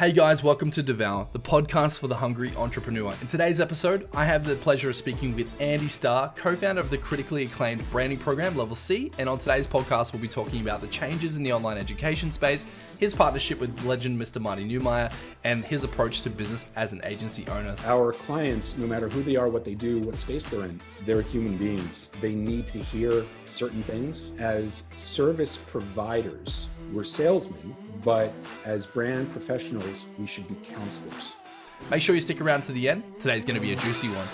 Hey guys, welcome to Devour, the podcast for the hungry entrepreneur. In today's episode, I have the pleasure of speaking with Andy Starr, co founder of the critically acclaimed branding program Level C. And on today's podcast, we'll be talking about the changes in the online education space, his partnership with legend Mr. Marty Neumeier, and his approach to business as an agency owner. Our clients, no matter who they are, what they do, what space they're in, they're human beings. They need to hear certain things. As service providers, we're salesmen but as brand professionals, we should be counselors. Make sure you stick around to the end. Today's going to be a juicy one.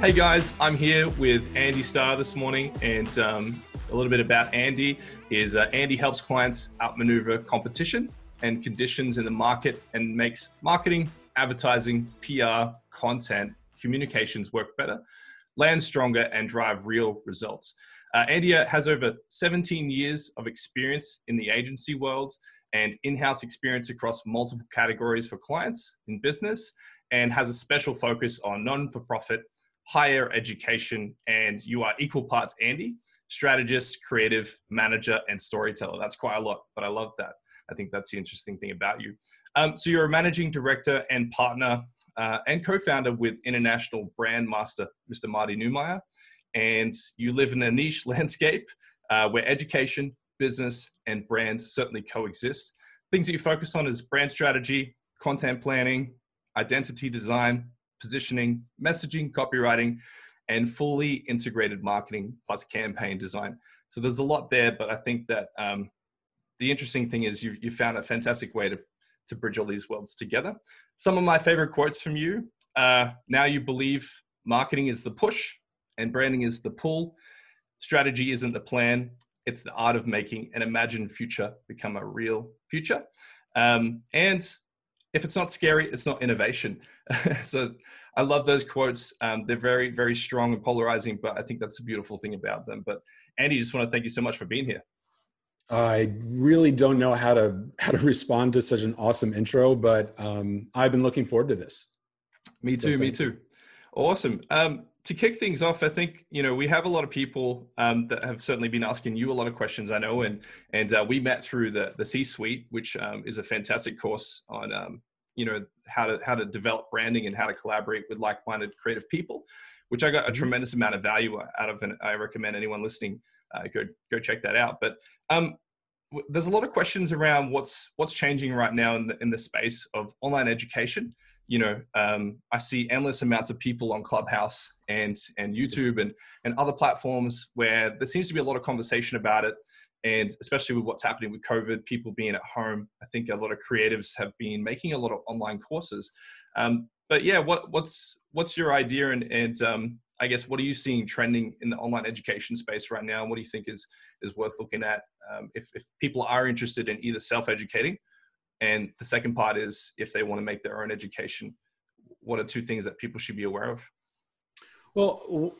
Hey guys, I'm here with Andy Starr this morning, and um, a little bit about Andy is uh, Andy helps clients outmaneuver competition and conditions in the market and makes marketing, advertising, PR, content, communications work better, land stronger, and drive real results. Uh, Andia has over 17 years of experience in the agency world and in house experience across multiple categories for clients in business and has a special focus on non for profit, higher education, and you are equal parts Andy, strategist, creative, manager, and storyteller. That's quite a lot, but I love that. I think that's the interesting thing about you. Um, so you're a managing director and partner uh, and co-founder with international brand master, Mr. Marty Neumeier and you live in a niche landscape uh, where education, business, and brand certainly coexist. Things that you focus on is brand strategy, content planning, identity design, positioning, messaging, copywriting, and fully integrated marketing plus campaign design. So there's a lot there, but I think that um, the interesting thing is you, you found a fantastic way to, to bridge all these worlds together. Some of my favorite quotes from you uh, now you believe marketing is the push, and branding is the pull. Strategy isn't the plan, it's the art of making an imagined future become a real future. Um, and if it's not scary, it's not innovation. so I love those quotes. Um, they're very, very strong and polarizing, but I think that's a beautiful thing about them. But Andy, just want to thank you so much for being here. I really don't know how to how to respond to such an awesome intro, but um, I've been looking forward to this. Me too. So me too. Awesome. Um, to kick things off, I think you know we have a lot of people um, that have certainly been asking you a lot of questions. I know, and and uh, we met through the the C Suite, which um, is a fantastic course on um, you know how to how to develop branding and how to collaborate with like-minded creative people, which I got a mm-hmm. tremendous amount of value out of, and I recommend anyone listening uh, go go check that out. But um, there's a lot of questions around what's what's changing right now in the in the space of online education you know, um, I see endless amounts of people on Clubhouse and and YouTube and and other platforms where there seems to be a lot of conversation about it, and especially with what's happening with COVID, people being at home, I think a lot of creatives have been making a lot of online courses. Um, but yeah, what what's what's your idea and and um, I guess what are you seeing trending in the online education space right now, and what do you think is is worth looking at um, if if people are interested in either self educating and the second part is if they want to make their own education, what are two things that people should be aware of? Well,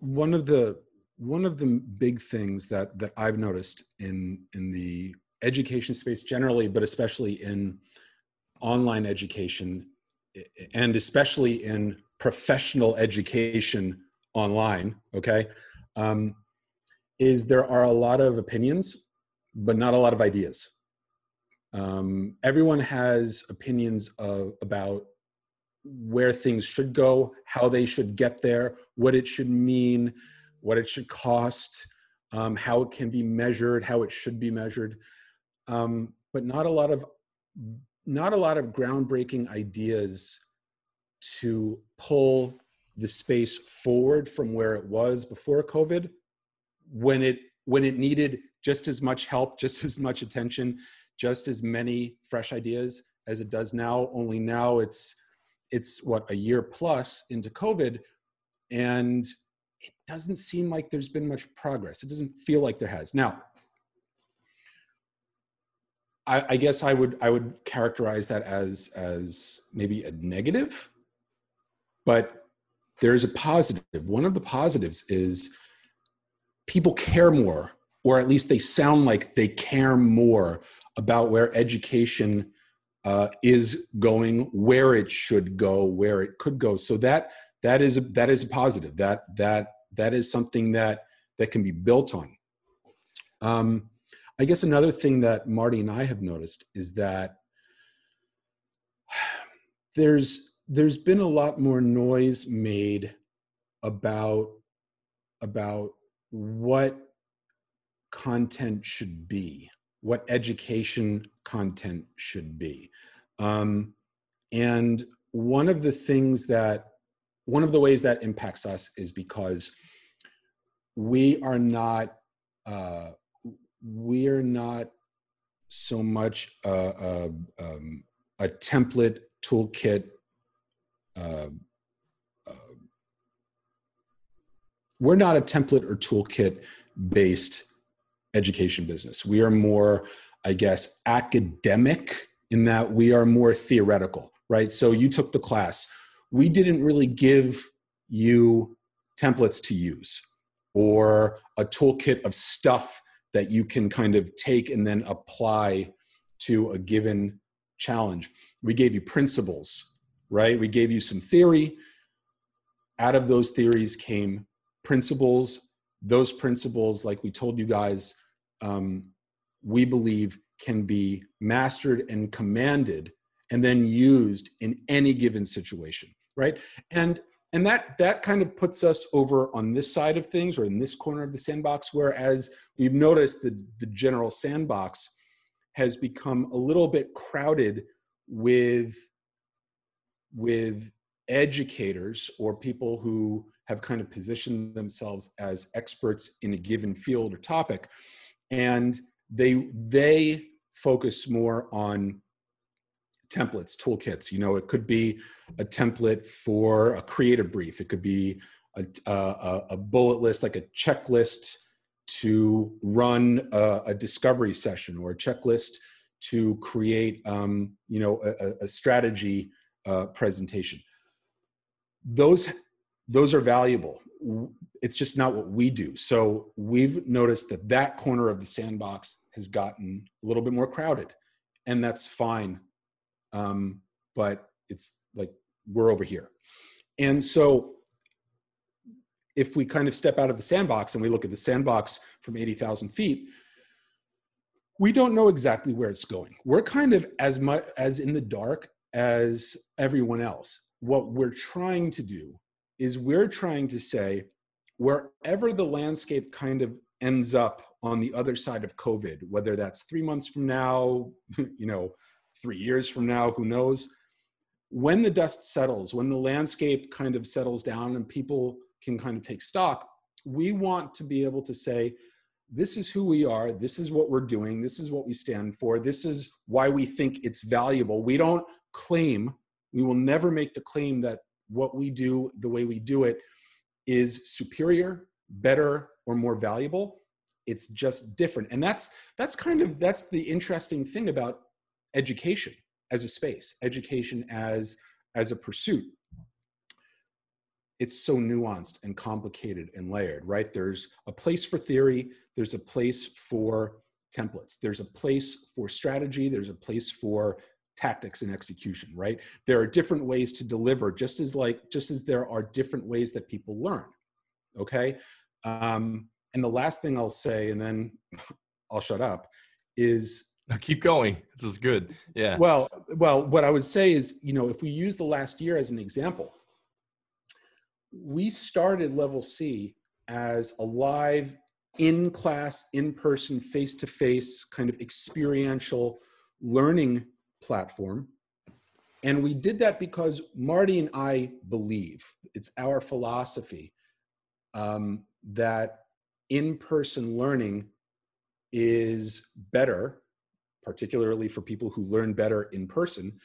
one of the one of the big things that that I've noticed in in the education space generally, but especially in online education, and especially in professional education online, okay, um, is there are a lot of opinions, but not a lot of ideas um, everyone has opinions of, about where things should go, how they should get there, what it should mean, what it should cost, um, how it can be measured, how it should be measured, um, but not a lot of not a lot of groundbreaking ideas to pull the space forward from where it was before COVID, when it when it needed just as much help, just as much attention, just as many fresh ideas as it does now only now it's it's what a year plus into covid and it doesn't seem like there's been much progress. It doesn't feel like there has. Now I, I guess i would i would characterize that as as maybe a negative but there's a positive. One of the positives is people care more or at least they sound like they care more about where education uh, is going, where it should go, where it could go. So that that is a, that is a positive. That that that is something that that can be built on. Um, I guess another thing that Marty and I have noticed is that there's there's been a lot more noise made about about what content should be, what education content should be. Um, and one of the things that, one of the ways that impacts us is because we are not, uh, we are not so much a, a, um, a template toolkit uh, uh, we're not a template or toolkit based education business. We are more, I guess, academic in that we are more theoretical, right? So you took the class. We didn't really give you templates to use or a toolkit of stuff that you can kind of take and then apply to a given challenge. We gave you principles, right? We gave you some theory. Out of those theories came principles. Those principles, like we told you guys, um, we believe can be mastered and commanded and then used in any given situation right? And and that that kind of puts us over on this side of things or in this corner of the sandbox whereas we've noticed that the general sandbox has become a little bit crowded with with educators or people who have kind of positioned themselves as experts in a given field or topic and they they focus more on templates toolkits. You know it could be a template for a creative brief. It could be a, a, a bullet list like a checklist to run a, a, discovery session or a checklist to create um, you know a, a strategy uh, presentation. Those those are valuable it's just not what we do. So we've noticed that that corner of the sandbox has gotten a little bit more crowded, and that's fine. Um, but it's like we're over here. And so if we kind of step out of the sandbox and we look at the sandbox from 80,000 feet, we don't know exactly where it's going. We're kind of as much as in the dark as everyone else. What we're trying to do is we're trying to say wherever the landscape kind of ends up on the other side of COVID, whether that's three months from now, you know, three years from now, who knows? When the dust settles, when the landscape kind of settles down and people can kind of take stock, we want to be able to say, this is who we are, this is what we're doing, this is what we stand for, this is why we think it's valuable. We don't claim, we will never make the claim that what we do, the way we do it, is superior, better, or more valuable. It's just different. And that's that's kind of that's the interesting thing about education as a space, education as as a pursuit. It's so nuanced and complicated and layered, right? There's a place for theory, there's a place for templates, there's a place for strategy, there's a place for tactics and execution right? There are different ways to deliver just as like just as there are different ways that people learn okay? Um, and the last thing i'll say and then i'll shut up is now keep going. This is good. Yeah. Well well what i would say is you know if we use the last year as an example we started level c as a live in class in person face to face kind of experiential learning platform. And we did that because Marty and I believe it's our philosophy um, that in person learning is better, particularly for people who learn better in person,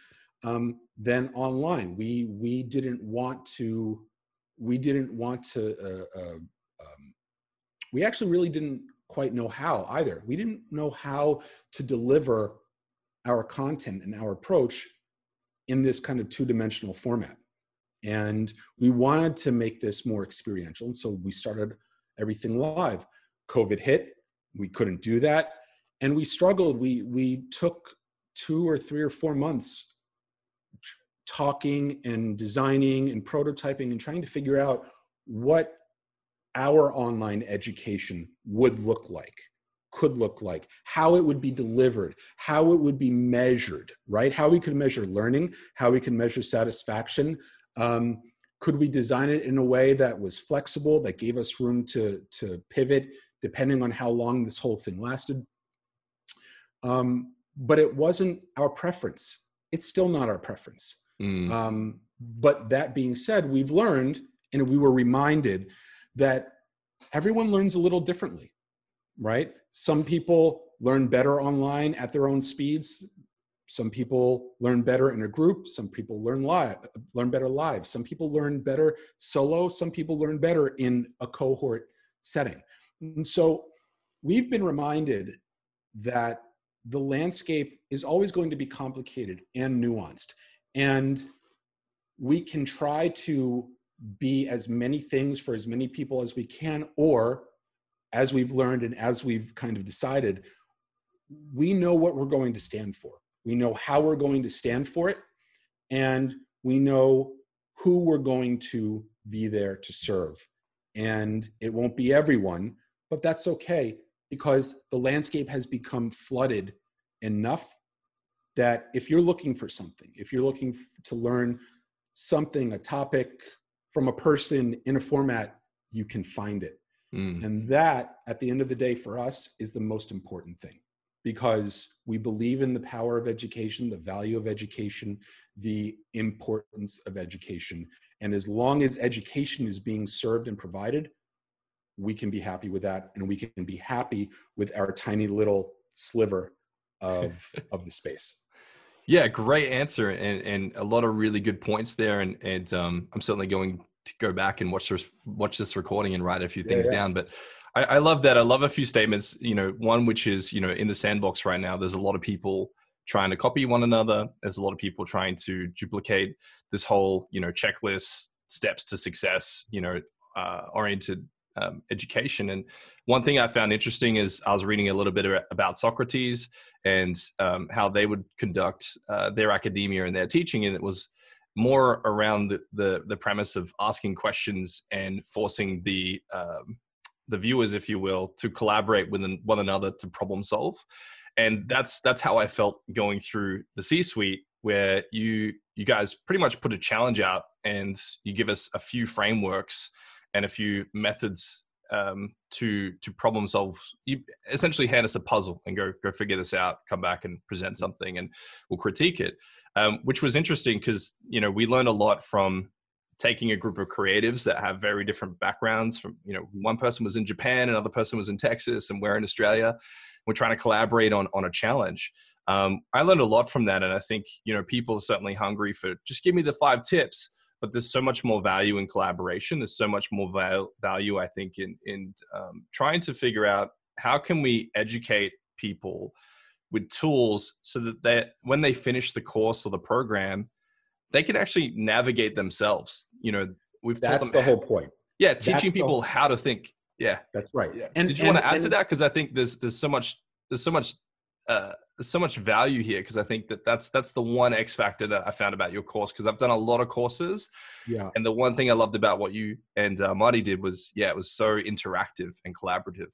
um, than online. We, we didn't want to, we didn't want to, uh, uh, um, we actually really didn't quite know how either. We didn't know how to deliver our content and our approach in this kind of two-dimensional format. And we wanted to make this more experiential and so we started everything live. Covid hit we couldn't do that and we struggled. We we took two or three or four months talking and designing and prototyping and trying to figure out what our online education would look like could look like, how it would be delivered, how it would be measured, right? How we could measure learning, how we can measure satisfaction. Um, could we design it in a way that was flexible, that gave us room to, to pivot depending on how long this whole thing lasted? Um, but it wasn't our preference. It's still not our preference. Mm. Um, but that being said, we've learned and we were reminded that everyone learns a little differently right? Some people learn better online at their own speeds. Some people learn better in a group. Some people learn live, learn better live. Some people learn better solo. Some people learn better in a cohort setting. And so we've been reminded that the landscape is always going to be complicated and nuanced. And we can try to be as many things for as many people as we can, or as we've learned and as we've kind of decided, we know what we're going to stand for. We know how we're going to stand for it, and we know who we're going to be there to serve. And it won't be everyone, but that's okay because the landscape has become flooded enough that if you're looking for something, if you're looking to learn something, a topic from a person in a format, you can find it. Mm. And that, at the end of the day, for us, is the most important thing because we believe in the power of education, the value of education, the importance of education. And as long as education is being served and provided, we can be happy with that. And we can be happy with our tiny little sliver of, of the space. Yeah, great answer, and and a lot of really good points there. And and um, I'm certainly going to go back and watch this watch this recording and write a few things yeah, yeah. down. But I, I love that. I love a few statements. You know, one which is you know in the sandbox right now. There's a lot of people trying to copy one another. There's a lot of people trying to duplicate this whole you know checklist steps to success. You know, uh, oriented um, education. And one thing I found interesting is I was reading a little bit about Socrates and um, how they would conduct uh, their academia and their teaching, and it was more around the, the, the premise of asking questions and forcing the um, the viewers, if you will, to collaborate with one another to problem solve. And that's that's how I felt going through the C-suite, where you you guys pretty much put a challenge out and you give us a few frameworks and a few methods um, to to problem solve. You essentially hand us a puzzle and go go figure this out. Come back and present something, and we'll critique it um, which was interesting because you know we learned a lot from taking a group of creatives that have very different backgrounds from you know one person was in japan another person was in texas and we're in australia we're trying to collaborate on on a challenge um, i learned a lot from that and i think you know people are certainly hungry for just give me the five tips but there's so much more value in collaboration. There's so much more val- value i think in in um, trying to figure out how can we educate people with tools so that they when they finish the course or the program they can actually navigate themselves. You know we've that's the whole point. Yeah teaching that's people how to think. Yeah. That's right. Yeah. and did you and, want to add and, to that? Because i think there's there's so much there's so much uh, there's so much value here because I think that that's that's the one X factor that I found about your course because I've done a lot of courses. Yeah. And the one thing I loved about what you and uh, Marty did was yeah, it was so interactive and collaborative.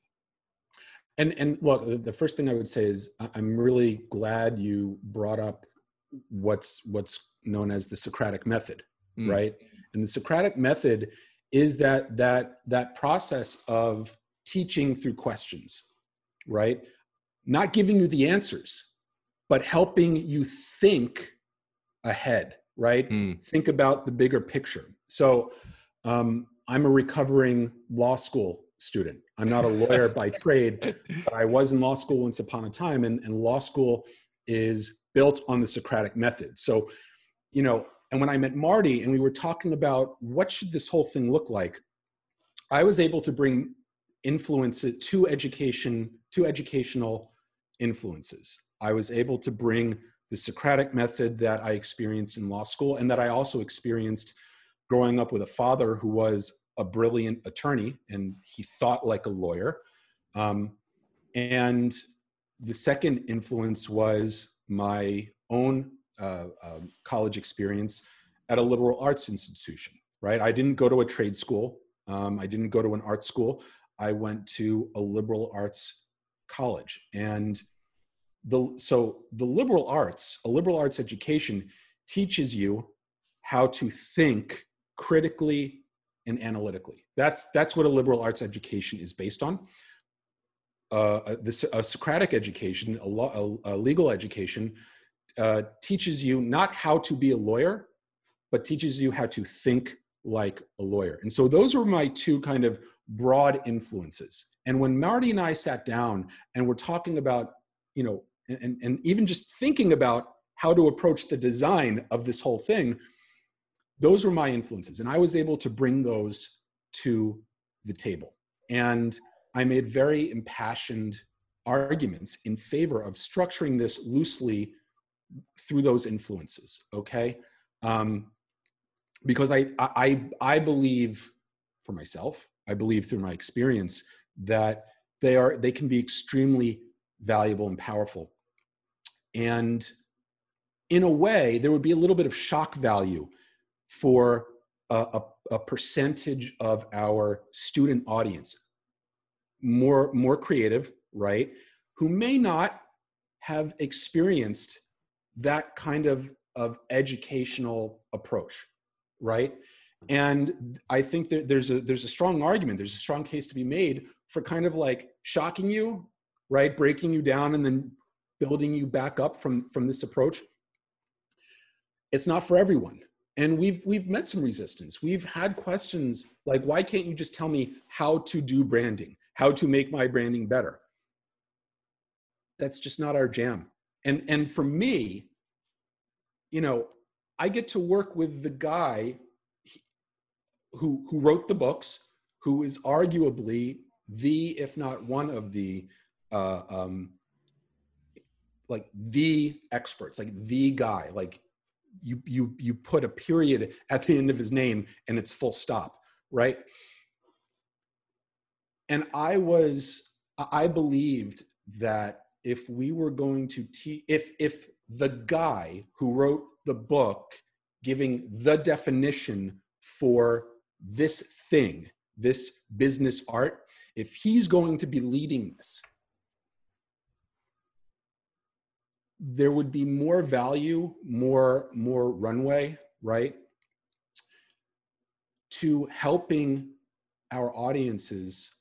And and well, the first thing I would say is I'm really glad you brought up what's what's known as the Socratic method, mm. right? And the Socratic method is that that that process of teaching through questions, right? Not giving you the answers, but helping you think ahead, right? Mm. Think about the bigger picture. So um, I'm a recovering law school student. I'm not a lawyer by trade, but I was in law school once upon a time, and, and law school is built on the Socratic method. So, you know, and when I met Marty and we were talking about what should this whole thing look like, I was able to bring influence to education, to educational influences. I was able to bring the Socratic method that I experienced in law school and that I also experienced growing up with a father who was a brilliant attorney and he thought like a lawyer. Um, and the second influence was my own uh, um, college experience at a liberal arts institution, right? I didn't go to a trade school, um, I didn't go to an art school. I went to a liberal arts college. And the so the liberal arts a liberal arts education teaches you how to think critically and analytically. That's that's what a liberal arts education is based on. Uh, this a socratic education a, law, a, a legal education uh, teaches you not how to be a lawyer but teaches you how to think like a lawyer. And so those were my two kind of broad influences and when marty and i sat down and we're talking about you know and, and even just thinking about how to approach the design of this whole thing, those were my influences. And I was able to bring those to the table. And I made very impassioned arguments in favor of structuring this loosely through those influences. Okay. Um, because I, I, I believe for myself, I believe through my experience that they are, they can be extremely valuable and powerful and in a way, there would be a little bit of shock value for a, a, a percentage of our student audience, more, more creative, right? Who may not have experienced that kind of, of educational approach, right? And I think that there's a there's a strong argument, there's a strong case to be made for kind of like shocking you, right? Breaking you down and then building you back up from from this approach. It's not for everyone. And we've we've met some resistance. We've had questions like why can't you just tell me how to do branding? How to make my branding better? That's just not our jam. And and for me you know i get to work with the guy who who wrote the books who is arguably the if not one of the uh, um, like the experts, like the guy, like you you you put a period at the end of his name and it's full stop, right? And I was I believed that if we were going to teach if if the guy who wrote the book giving the definition for this thing, this business art, if he's going to be leading this, there would be more value, more more runway, right? To helping our audiences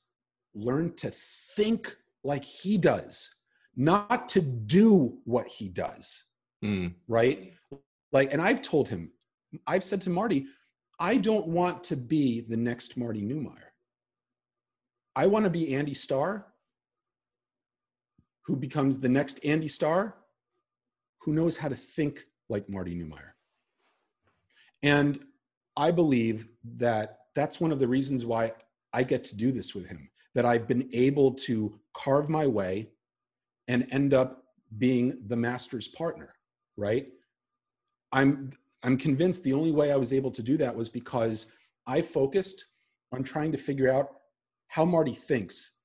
learn to think like he does, not to do what he does. Mm. Right? Like, and I've told him, I've said to Marty, I don't want to be the next Marty Neumeier. I want to be Andy Starr, who becomes the next Andy Starr, who knows how to think like Marty Neumeier. And I believe that that's one of the reasons why I get to do this with him, that I've been able to carve my way and end up being the master's partner, right? I'm I'm convinced the only way I was able to do that was because I focused on trying to figure out how Marty thinks,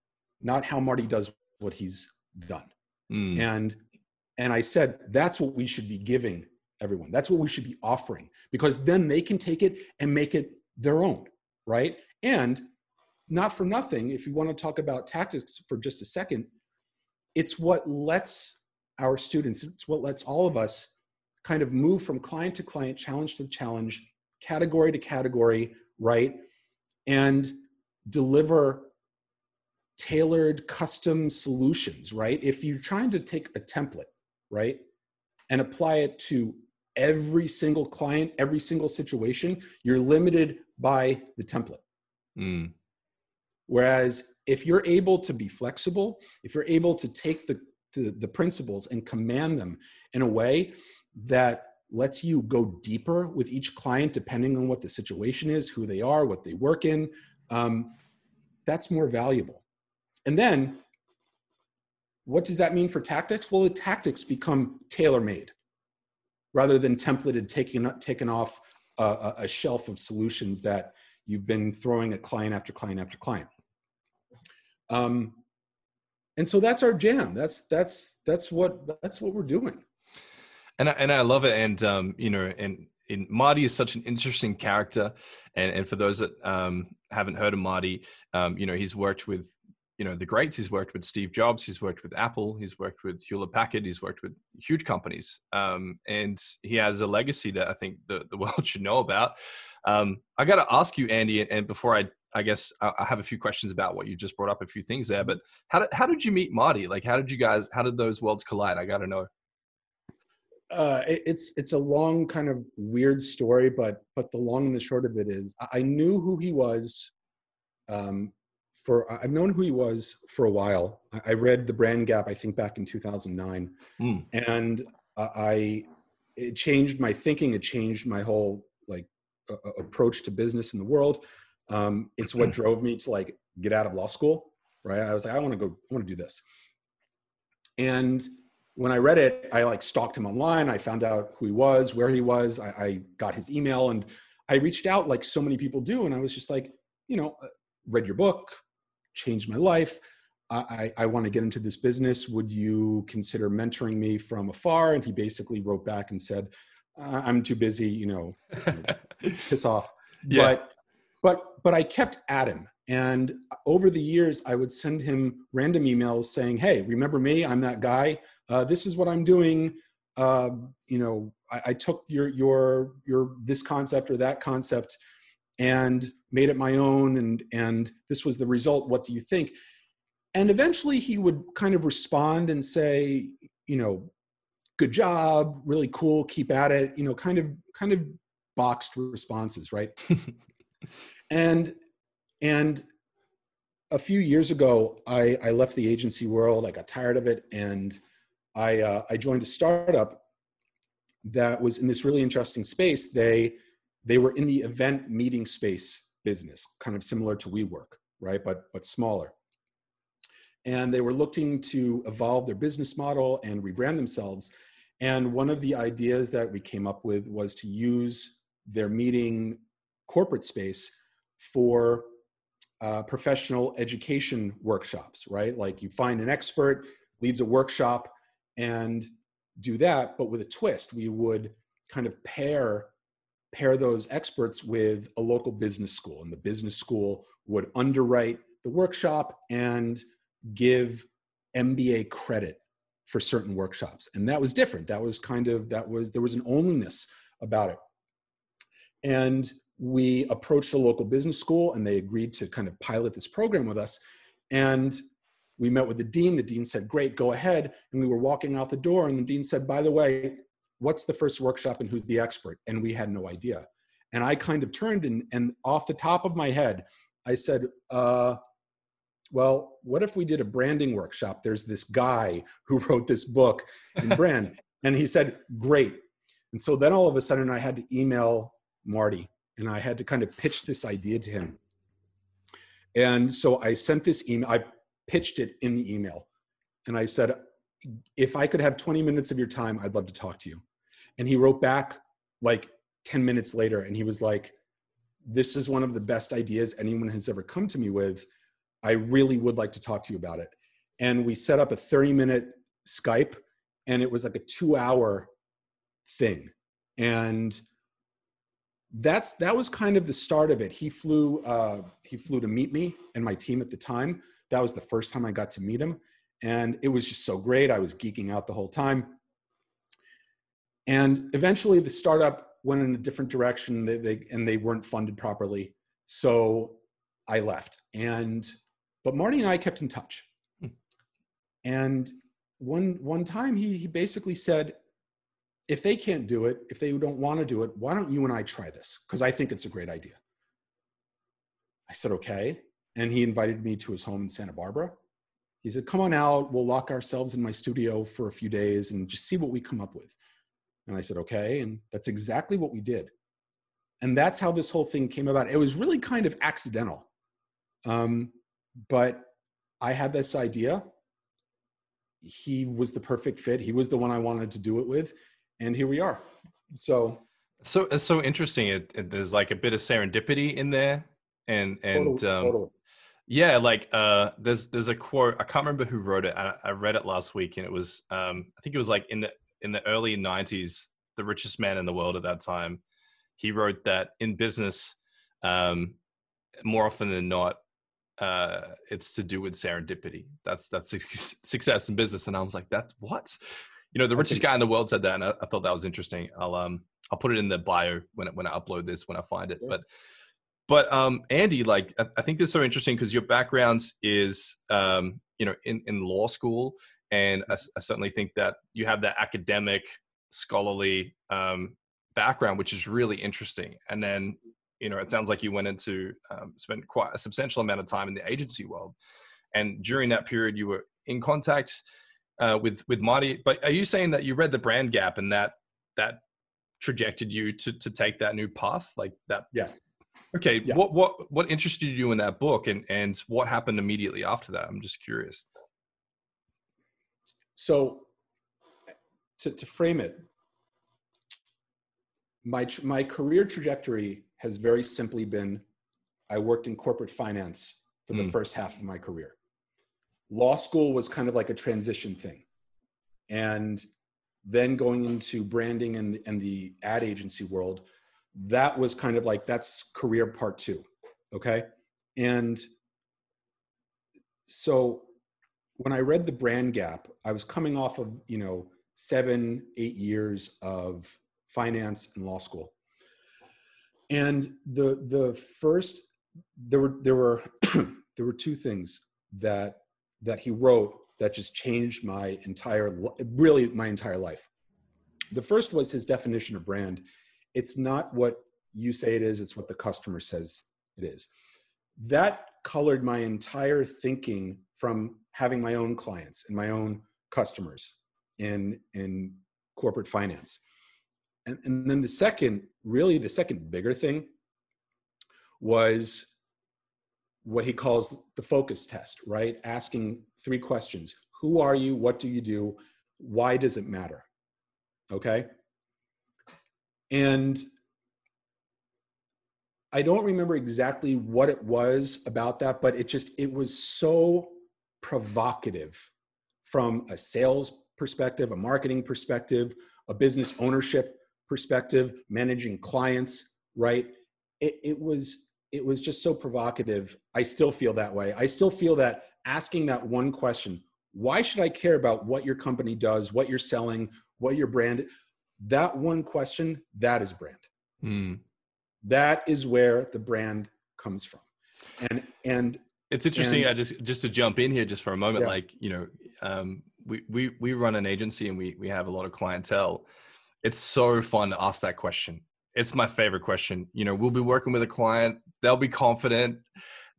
not how Marty does what he's done. Mm. And and I said, that's what we should be giving everyone. That's what we should be offering because then they can take it and make it their own, right? And not for nothing, if you want to talk about tactics for just a second, it's what lets our students, it's what lets all of us kind of move from client to client, challenge to challenge, category to category, right? And deliver tailored custom solutions, right? If you're trying to take a template right? And apply it to every single client, every single situation, you're limited by the template. Mm. Whereas if you're able to be flexible, if you're able to take the, the, the principles and command them in a way that lets you go deeper with each client depending on what the situation is, who they are, what they work in, um, that's more valuable. And then what does that mean for tactics? Well, the tactics become tailor made rather than templated, taking, taken off a, a, shelf of solutions that you've been throwing at client after client after client. Um, and so that's our jam. That's that's that's what that's what we're doing. And I, and I love it. And um, you know, and Marty is such an interesting character. And and for those that um, haven't heard of Marty, um, you know, he's worked with you know the greats. He's worked with Steve Jobs. He's worked with Apple. He's worked with Hewlett Packard. He's worked with huge companies, um, and he has a legacy that I think the the world should know about. Um, I got to ask you, Andy, and before I I guess I have a few questions about what you just brought up, a few things there. But how did how did you meet Marty? Like, how did you guys? How did those worlds collide? I got to know. Uh, it, it's it's a long kind of weird story, but but the long and the short of it is, I knew who he was. Um, for I've known who he was for a while. I, I read the Brand Gap, I think, back in 2009, mm. and I it changed my thinking. It changed my whole like uh, approach to business in the world um, it's what drove me to like get out of law school right i was like i want to go i want to do this and when i read it i like stalked him online i found out who he was where he was i, I got his email and i reached out like so many people do and i was just like you know uh, read your book changed my life I, I want to get into this business. Would you consider mentoring me from afar? And he basically wrote back and said, I'm too busy, you know, piss off. Yeah. But but but I kept at him. And over the years, I would send him random emails saying, "Hey, remember me? I'm that guy. Uh, this is what I'm doing. Uh, you know, I, I, took your your your this concept or that concept and made it my own, and and this was the result. What do you think?" And eventually, he would kind of respond and say, "You know, good job, really cool, keep at it." You know, kind of kind of boxed responses, right? and and a few years ago I, I left the agency world i got tired of it and i uh, i joined a startup that was in this really interesting space. They they were in the event meeting space business kind of similar to WeWork right but but smaller. And they were looking to evolve their business model and rebrand themselves. And one of the ideas that we came up with was to use their meeting corporate space for uh, professional education workshops, right? Like you find an expert, leads a workshop, and do that, but with a twist. We would kind of pair pair those experts with a local business school, and the business school would underwrite the workshop and give MBA credit for certain workshops. And that was different. That was kind of that was there was an onlyness about it. And we approached a local business school and they agreed to kind of pilot this program with us. And we met with the dean. The dean said, Great, go ahead. And we were walking out the door, and the dean said, By the way, what's the first workshop and who's the expert? And we had no idea. And I kind of turned and, and off the top of my head, I said, uh, well, what if we did a branding workshop? There's this guy who wrote this book in brand. and he said, great. And so then all of a sudden I had to email Marty and I had to kind of pitch this idea to him. And so I sent this email, I pitched it in the email. And I said, if I could have 20 minutes of your time, I'd love to talk to you. And he wrote back like 10 minutes later and he was like, this is one of the best ideas anyone has ever come to me with. I really would like to talk to you about it. And we set up a 30 minute Skype and it was like a two hour thing. And that's that was kind of the start of it. He flew uh, he flew to meet me and my team at the time. That was the first time I got to meet him, and it was just so great. I was geeking out the whole time. And eventually, the startup went in a different direction. They, they and they weren't funded properly, so I left. And but Marty and I kept in touch. Hmm. And one one time, he he basically said, if they can't do it, if they don't want to do it, why don't you and I try this? Because I think it's a great idea. I said, okay. And he invited me to his home in Santa Barbara. He said, come on out. We'll lock ourselves in my studio for a few days and just see what we come up with. And I said, okay. And that's exactly what we did. And that's how this whole thing came about. It was really kind of accidental. Um, but I had this idea. He was the perfect fit. He was the one I wanted to do it with and here we are. So so it's so interesting. It, it, there's like a bit of serendipity in there, and and totally, um, totally. Yeah, like uh, there's there's a quote. I can't remember who wrote it. I, I read it last week, and it was um, I think it was like in the in the early '90s, the richest man in the world at that time. He wrote that in business, um, more often than not, uh, it's to do with serendipity. That's that's success in business. And I was like, that what? You know, the richest guy in the world said that, and I, I, thought that was interesting. I'll um I'll put it in the bio when when I upload this when I find it. But but um Andy, like I, I think this is so interesting because your background is um you know in in law school, and I, I certainly think that you have that academic scholarly um background, which is really interesting. And then you know, it sounds like you went into um, spent quite a substantial amount of time in the agency world, and during that period, you were in contact uh, with with Marty. But are you saying that you read the brand gap and that that trajected you to to take that new path, like that? Yes. Okay. Yeah. What what what interested you in that book, and and what happened immediately after that? I'm just curious. So, to to frame it, my my career trajectory has very simply been I worked in corporate finance for the mm. first half of my career. Law school was kind of like a transition thing. And then going into branding and, and the ad agency world, that was kind of like that's career part two. Okay. And so when I read the brand gap, I was coming off of, you know, seven, eight years of finance and law school and the the first there were there were there were two things that that he wrote that just changed my entire really my entire life the first was his definition of brand it's not what you say it is it's what the customer says it is that colored my entire thinking from having my own clients and my own customers in in corporate finance and, and then the second, really the second bigger thing was what he calls the focus test, right? Asking three questions Who are you? What do you do? Why does it matter? Okay. And I don't remember exactly what it was about that, but it just, it was so provocative from a sales perspective, a marketing perspective, a business ownership perspective, managing clients, right? It, it was it was just so provocative. I still feel that way. I still feel that asking that one question, why should I care about what your company does, what you're selling, what your brand? That one question, that is brand. Mm. That is where the brand comes from. And and it's interesting. And, I just just to jump in here just for a moment, yeah. like you know, um, we we we run an agency and we we have a lot of clientele, it's so fun to ask that question. It's my favorite question. You know, we'll be working with a client, they'll be confident,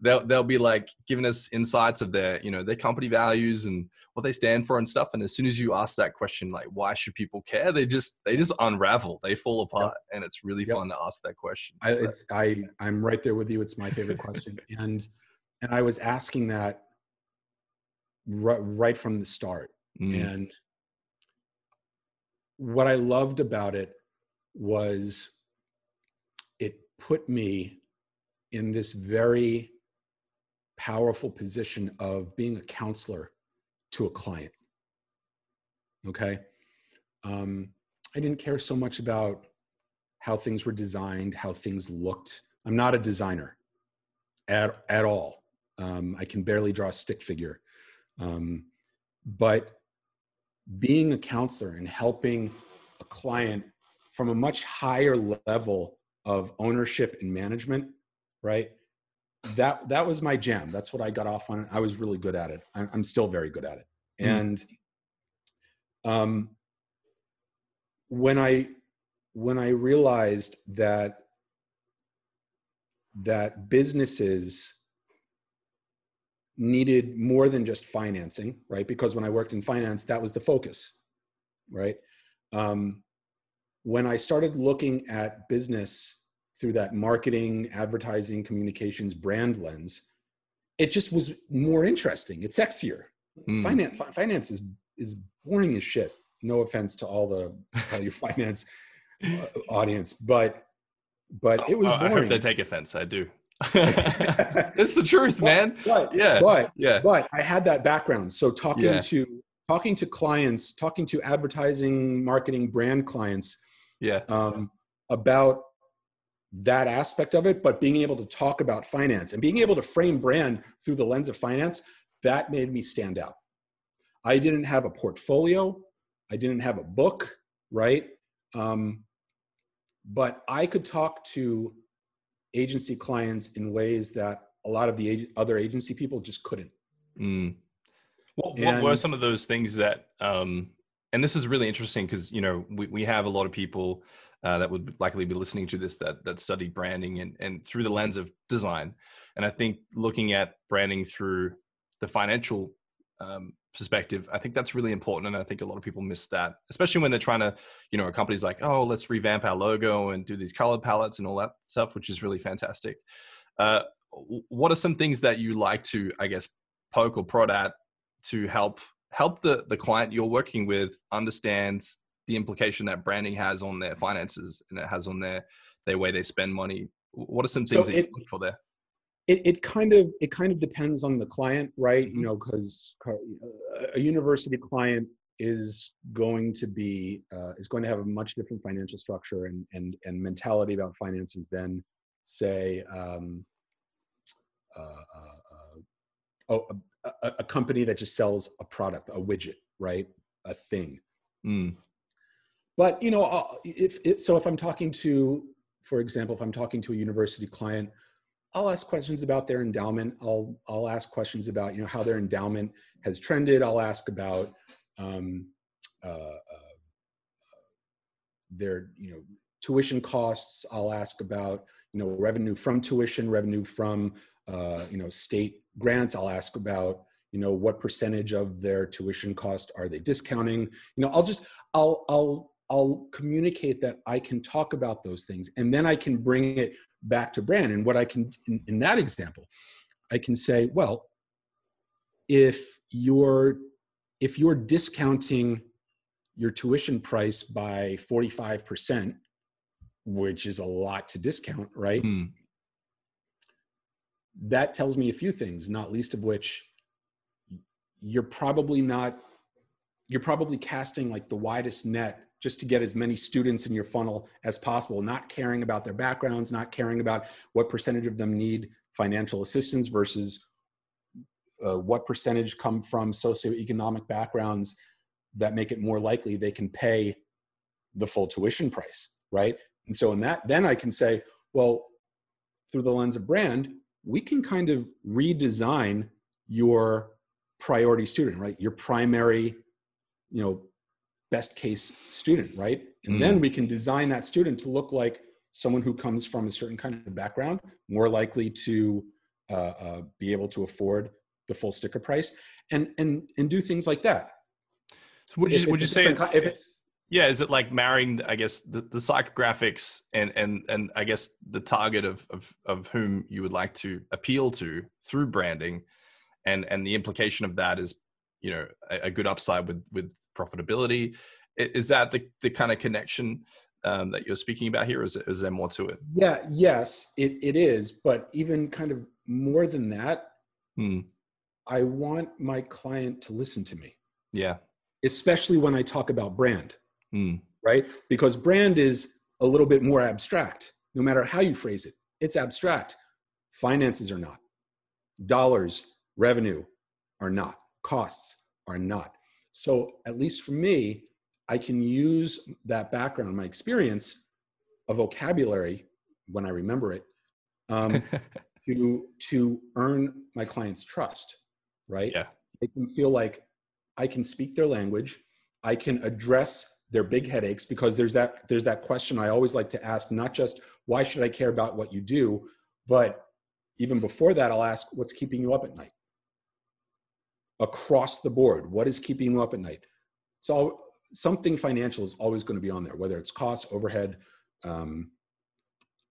they'll they'll be like giving us insights of their, you know, their company values and what they stand for and stuff. And as soon as you ask that question, like why should people care? They just they just unravel, they fall apart. Yep. And it's really yep. fun to ask that question. I, it's I I'm right there with you. It's my favorite question. and and I was asking that right, right from the start. Mm. And what I loved about it was it put me in this very powerful position of being a counselor to a client. Okay. Um, I didn't care so much about how things were designed, how things looked. I'm not a designer at, at all. Um, I can barely draw a stick figure. Um, but being a counselor and helping a client from a much higher level of ownership and management right that that was my jam that's what i got off on i was really good at it i'm still very good at it mm. and um when i when i realized that that businesses needed more than just financing, right? Because when I worked in finance, that was the focus, right? Um, when I started looking at business through that marketing, advertising, communications, brand lens, it just was more interesting. It's sexier. Mm. Finance, finance is is boring as shit. No offense to all the all your finance uh, audience, but but it was. Oh, boring. I hope they take offense. I do. it's the truth, man. But, yeah, but yeah, but I had that background. So talking yeah. to talking to clients, talking to advertising, marketing, brand clients, yeah, um, about that aspect of it, but being able to talk about finance and being able to frame brand through the lens of finance, that made me stand out. I didn't have a portfolio, I didn't have a book, right? Um, but I could talk to agency clients in ways that a lot of the ag- other agency people just couldn't. Mm. What, what were some of those things that, um, and this is really interesting because, you know, we, we have a lot of people uh, that would likely be listening to this that, that study branding and, and through the lens of design. And I think looking at branding through the financial um, perspective, I think that's really important. And I think a lot of people miss that, especially when they're trying to, you know, a company's like, oh, let's revamp our logo and do these color palettes and all that stuff, which is really fantastic. Uh, what are some things that you like to, I guess, poke or prod at to help help the the client you're working with understand the implication that branding has on their finances and it has on their their way they spend money what are some things so that you look for there it, it kind of it kind of depends on the client right mm-hmm. you know because a university client is going to be uh, is going to have a much different financial structure and and and mentality about finances than say um, uh, uh, uh oh, a, a, company that just sells a product, a widget, right? A thing. Mm. But you know, if, if so, if I'm talking to, for example, if I'm talking to a university client, I'll ask questions about their endowment. I'll I'll ask questions about you know how their endowment has trended. I'll ask about um, uh, uh, their you know tuition costs. I'll ask about you know revenue from tuition, revenue from uh, you know state grants i'll ask about you know what percentage of their tuition cost are they discounting you know i'll just i'll i'll i'll communicate that i can talk about those things and then i can bring it back to brand. And what i can in, in that example i can say well if you're if you're discounting your tuition price by 45% which is a lot to discount right? Mm that tells me a few things, not least of which you're probably not, you're probably casting like the widest net just to get as many students in your funnel as possible, not caring about their backgrounds, not caring about what percentage of them need financial assistance versus uh, what percentage come from socioeconomic backgrounds that make it more likely they can pay the full tuition price, right? And so in that, then I can say, well, through the lens of brand, we can kind of redesign your priority student, right? Your primary, you know, best case student, right? And mm. then we can design that student to look like someone who comes from a certain kind of background, more likely to uh, uh, be able to afford the full sticker price, and and and do things like that. So would you would you say it's, if it's yeah is it like marrying i guess the, the psychographics and and and i guess the target of, of of whom you would like to appeal to through branding and and the implication of that is you know a, a good upside with with profitability is that the the kind of connection um, that you're speaking about here is, is there more to it yeah yes it, it is but even kind of more than that hmm. i want my client to listen to me yeah especially when i talk about brand mm. right? Because brand is a little bit more abstract, no matter how you phrase it. It's abstract. Finances are not. Dollars, revenue are not. Costs are not. So, at least for me, I can use that background, my experience, a vocabulary when I remember it, um, to to earn my client's trust. Right? Yeah. make them feel like I can speak their language. I can address their big headaches because there's that there's that question I always like to ask not just why should I care about what you do but even before that I'll ask what's keeping you up at night across the board what is keeping you up at night so something financial is always going to be on there whether it's cost overhead um,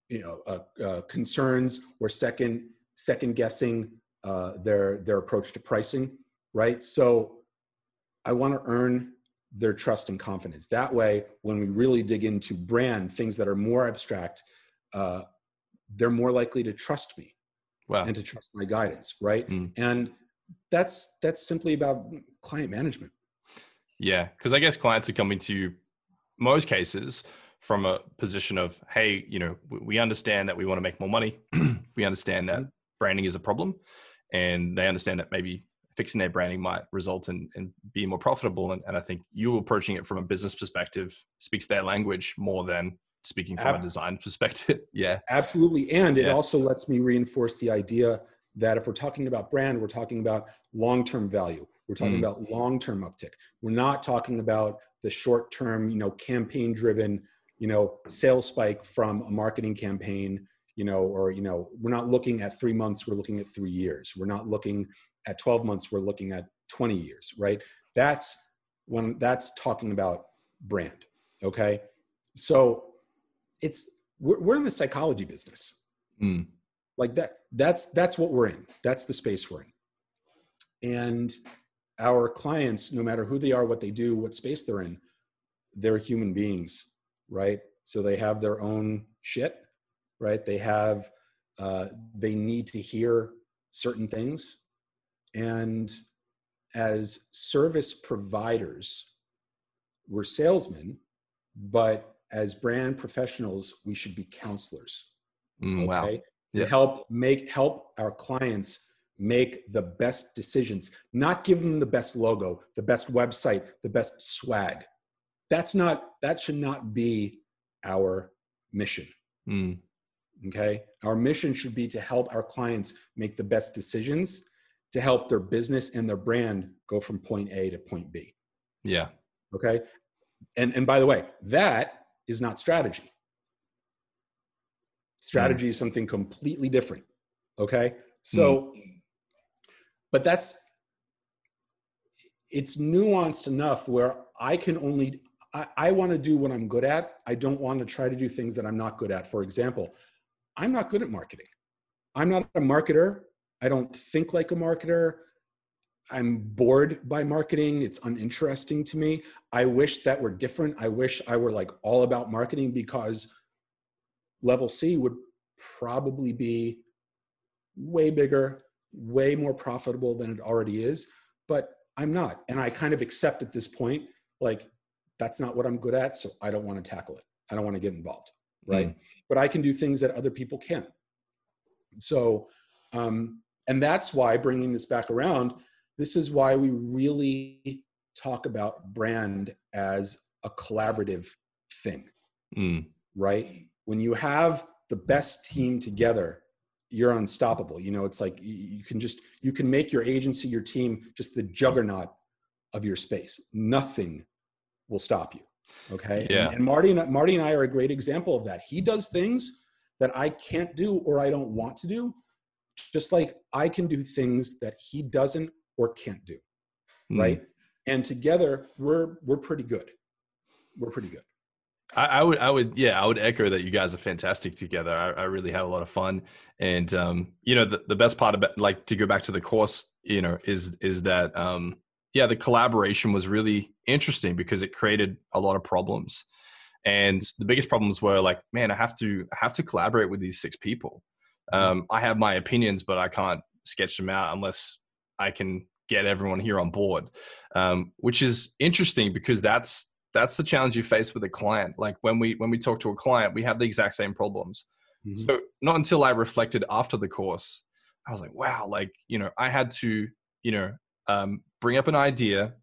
you know uh, uh, concerns or second second guessing uh, their their approach to pricing right so I want to earn their trust and confidence. That way, when we really dig into brand, things that are more abstract, uh, they're more likely to trust me wow. and to trust my guidance, right? Mm. And that's that's simply about client management. Yeah, because I guess clients are coming to you most cases from a position of, hey, you know, we understand that we want to make more money. we understand that mm-hmm. branding is a problem, and they understand that maybe fixing their branding might result in, in being more profitable. And, and I think you approaching it from a business perspective speaks their language more than speaking from Ab- a design perspective. yeah. Absolutely. And it also lets me reinforce the idea that if we're talking about brand, we're talking about long term value. We're talking mm. about long term uptick. We're not talking about the short term, you know, campaign driven, you know, sales spike from a marketing campaign you know, or, you know, we're not looking at three months, we're looking at three years. We're not looking at 12 months, we're looking at 20 years, right? That's when that's talking about brand. Okay. So it's, we're, we're in the psychology business. Mm. Like that, that's, that's what we're in. That's the space we're in. And our clients, no matter who they are, what they do, what space they're in, they're human beings, right? So they have their own shit right? They have, uh, they need to hear certain things. And as service providers, we're salesmen, but as brand professionals, we should be counselors. Mm, wow. Yeah. help make help our clients make the best decisions, not give them the best logo, the best website, the best swag. That's not that should not be our mission. Mm. Okay. Our mission should be to help our clients make the best decisions to help their business and their brand go from point A to point B. Yeah. Okay. And and by the way, that is not strategy. Strategy is something completely different. Okay. So, mm. but that's it's nuanced enough where I can only I, I want to do what I'm good at. I don't want to try to do things that I'm not good at. For example, I'm not good at marketing. I'm not a marketer. I don't think like a marketer. I'm bored by marketing. It's uninteresting to me. I wish that were different. I wish I were like all about marketing because level C would probably be way bigger, way more profitable than it already is. But I'm not. And I kind of accept at this point, like, that's not what I'm good at. So I don't want to tackle it. I don't want to get involved right mm. but i can do things that other people can't so um, and that's why bringing this back around this is why we really talk about brand as a collaborative thing mm. right when you have the best team together you're unstoppable you know it's like you can just you can make your agency your team just the juggernaut of your space nothing will stop you Okay. Yeah. And, and Marty and Marty and I are a great example of that. He does things that I can't do or I don't want to do, just like I can do things that he doesn't or can't do. Mm. Right. And together we're we're pretty good. We're pretty good. I, I, would, I would, yeah, I would echo that you guys are fantastic together. I, I really had a lot of fun, and um, you know, the, the best part about, like, to go back to the course, you know, is is that um, yeah, the collaboration was really interesting because it created a lot of problems. And the biggest problems were like, man, I have to I have to collaborate with these six people. Mm-hmm. Um, I have my opinions, but I can't sketch them out unless I can get everyone here on board. Um, which is interesting because that's that's the challenge you face with a client. Like when we when we talk to a client, we have the exact same problems. Mm-hmm. So not until I reflected after the course, I was like, wow, like you know, I had to you know um, bring up an idea,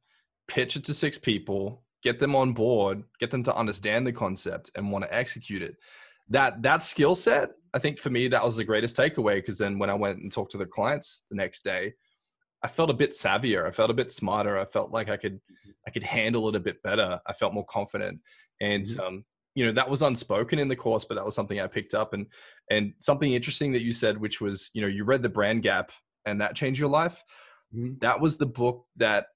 pitch it to six people, get them on board, get them to understand the concept and want to execute it. That that skill set, I think for me, that was the greatest takeaway. Because then when I went and talked to the clients the next day, I felt a bit savvier. I felt a bit smarter. I felt like I could mm-hmm. I could handle it a bit better. I felt more confident. And mm-hmm. um, you know that was unspoken in the course, but that was something I picked up. And and something interesting that you said, which was you know you read the brand gap and that changed your life. Mm-hmm. That was the book that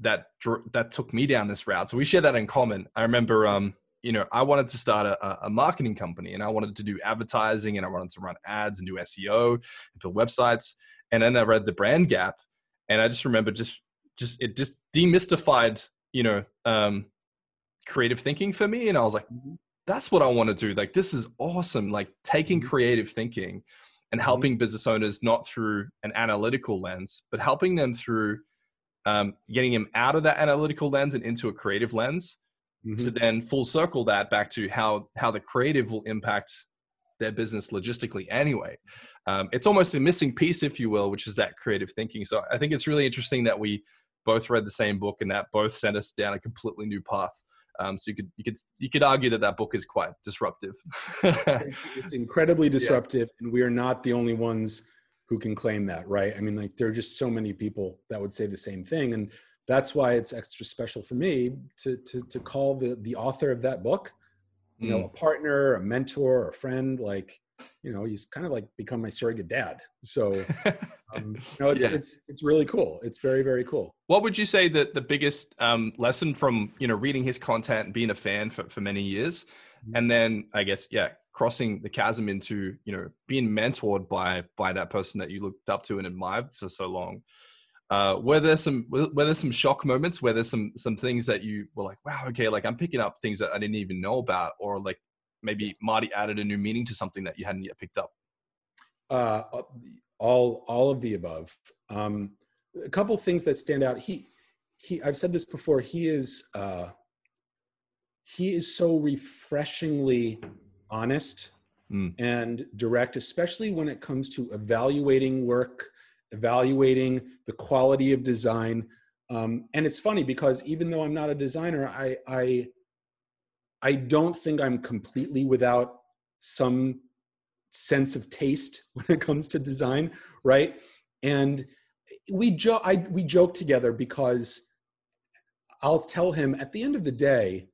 that that took me down this route. So we share that in common. I remember, um, you know, I wanted to start a, a, marketing company, and I wanted to do advertising, and I wanted to run ads and do SEO and build websites. And then I read the Brand Gap, and I just remember just just it just demystified, you know, um, creative thinking for me, and I was like, mm-hmm. that's what I want to do. Like this is awesome. Like taking mm-hmm. creative thinking and mm-hmm. helping business owners not through an analytical lens, but helping them through um, getting them out of that analytical lens and into a creative lens mm-hmm. to then full circle that back to how how the creative will impact their business logistically anyway. Um, it's almost a missing piece, if you will, which is that creative thinking. So I think it's really interesting that we both read the same book and that both sent us down a completely new path. Um, so you could you could you could argue that that book is quite disruptive. it's incredibly disruptive, yeah. and we are not the only ones who can claim that, right? I mean, like there are just so many people that would say the same thing, and that's why it's extra special for me to to to call the the author of that book, you know, mm. a partner, a mentor, a friend, like you know he's kind of like become my surrogate dad. So um, you know it's, yeah. it's it's really cool. It's very very cool. What would you say that the biggest um, lesson from you know reading his content and being a fan for, for many years? Mm-hmm. and then i guess yeah crossing the chasm into you know being mentored by by that person that you looked up to and admired for so long. Uh, were there some were there some shock moments? Where there's some some things that you were like wow okay like i'm picking up things that i didn't even know about or like maybe Marty added a new meaning to something that you hadn't yet picked up? Uh, all all of the above. Um, a couple things that stand out. He he. I've said this before. He is uh, he is so refreshingly honest mm. and direct, especially when it comes to evaluating work, evaluating the quality of design. Um, and it's funny because even though I'm not a designer, I I I don't think I'm completely without some sense of taste when it comes to design, right? And we I we joke together because I'll tell him at the end of the day,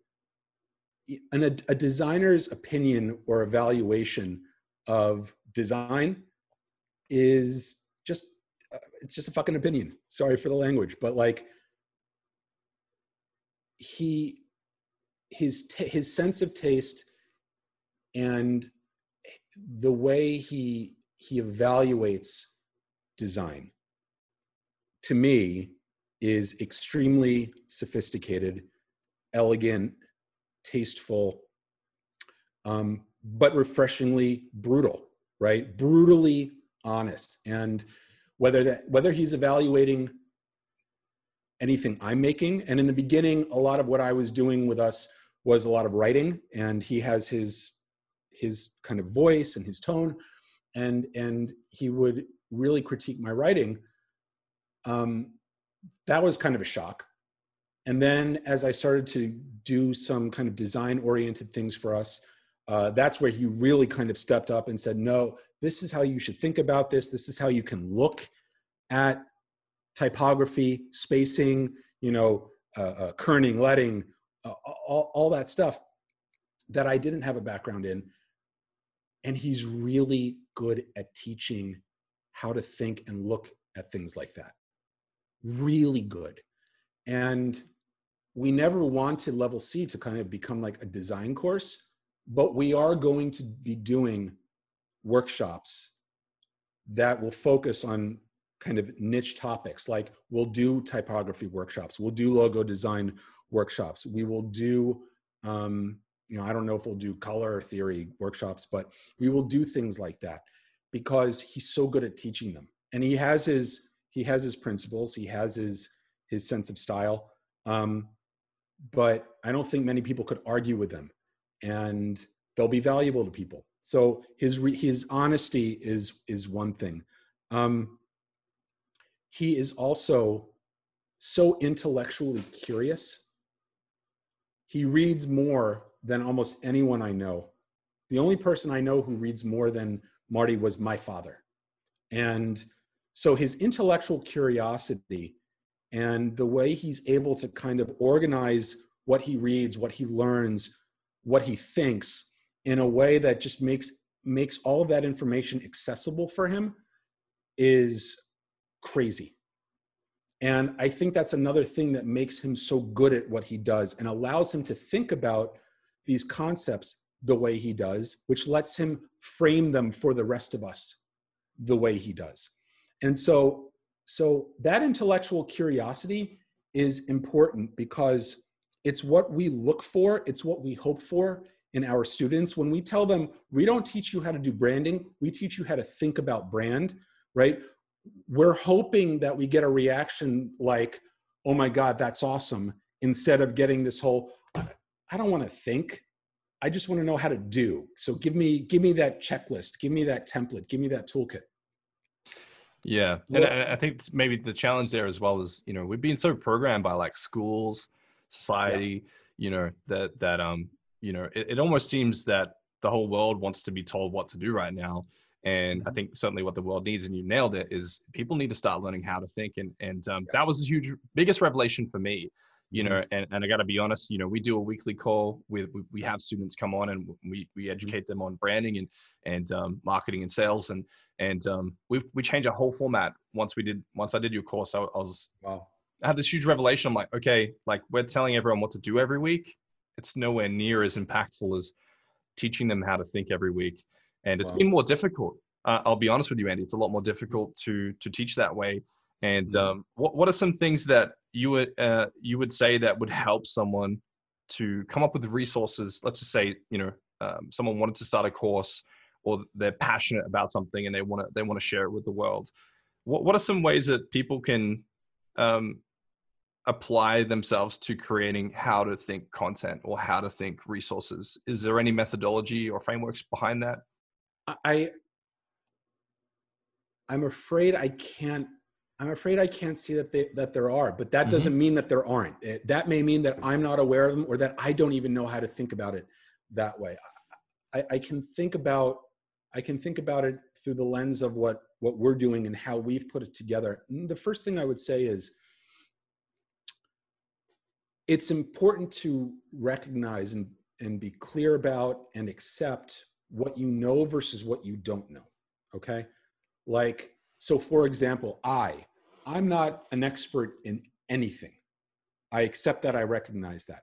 an, a, a designer's opinion or evaluation of design is just uh, it's just a fucking opinion. Sorry for the language, but like he his t- his sense of taste and the way he he evaluates design to me is extremely sophisticated elegant tasteful um, but refreshingly brutal right? Brutally honest. And whether that whether he's evaluating anything I'm making. And in the beginning, a lot of what I was doing with us was a lot of writing, and he has his his kind of voice and his tone, and and he would really critique my writing. Um, that was kind of a shock. And then as I started to do some kind of design oriented things for us, uh, that's where he really kind of stepped up and said, no, this is how you should think about this. This is how you can look at typography, spacing, you know, uh, uh, kerning, leading, uh, all, all that stuff that I didn't have a background in. And he's really good at teaching how to think and look at things like that. Really good. And we never wanted level C to kind of become like a design course, but we are going to be doing workshops that will focus on kind of niche topics. Like we'll do typography workshops. We'll do logo design workshops. We will do um, you know i don't know if we'll do color theory workshops but we will do things like that because he's so good at teaching them. And he has his he has his principles. He has his his sense of style. Um, but i don't think many people could argue with them and they'll be valuable to people. So his his honesty is is one thing. Um, he is also so intellectually curious. He reads more than almost anyone I know. The only person I know who reads more than Marty was my father. And so his intellectual curiosity and the way he's able to kind of organize what he reads, what he learns, what he thinks in a way that just makes makes all of that information accessible for him is crazy. And I think that's another thing that makes him so good at what he does and allows him to think about these concepts the way he does, which lets him frame them for the rest of us the way he does. And so, so that intellectual curiosity is important because it's what we look for, it's what we hope for in our students. When we tell them, we don't teach you how to do branding, we teach you how to think about brand, right? We're hoping that we get a reaction like, oh my God, that's awesome, instead of getting this whole, I don't want to think. I just want to know how to do. So give me give me that checklist, give me that template, give me that toolkit. Yeah, and I think maybe the challenge there as well is you know we've been so programmed by like schools, society, yeah. you know that that um you know it, it almost seems that the whole world wants to be told what to do right now, and I mm-hmm. think certainly what the world needs, and you nailed it, is people need to start learning how to think, and and um, yes. that was a huge biggest revelation for me you know mm-hmm. and, and i got to be honest you know we do a weekly call with we have students come on and we, we mm-hmm. educate them on branding and and um, marketing and sales and and um, we we changed our whole format once we did once i did your course i, I was wow i had this huge revelation i'm like okay like we're telling everyone what to do every week it's nowhere near as impactful as teaching them how to think every week and it's wow. been more difficult uh, i'll be honest with you andy it's a lot more difficult to to teach that way and mm-hmm. um, what, what are some things that you would uh, you would say that would help someone to come up with resources? Let's just say you know um, someone wanted to start a course, or they're passionate about something and they want to they want to share it with the world. What what are some ways that people can um, apply themselves to creating how to think content or how to think resources? Is there any methodology or frameworks behind that? I I'm afraid I can't I'm afraid I can't see that they, that there are, but that mm-hmm. doesn't mean that there aren't. It, that may mean that I'm not aware of them or that I don't even know how to think about it that way. I, I can think about I can think about it through the lens of what what we're doing and how we've put it together. And the first thing I would say is it's important to recognize and, and be clear about and accept what you know versus what you don't know. Okay. Like so, for example, I, I'm not an expert in anything. I accept that, I recognize that.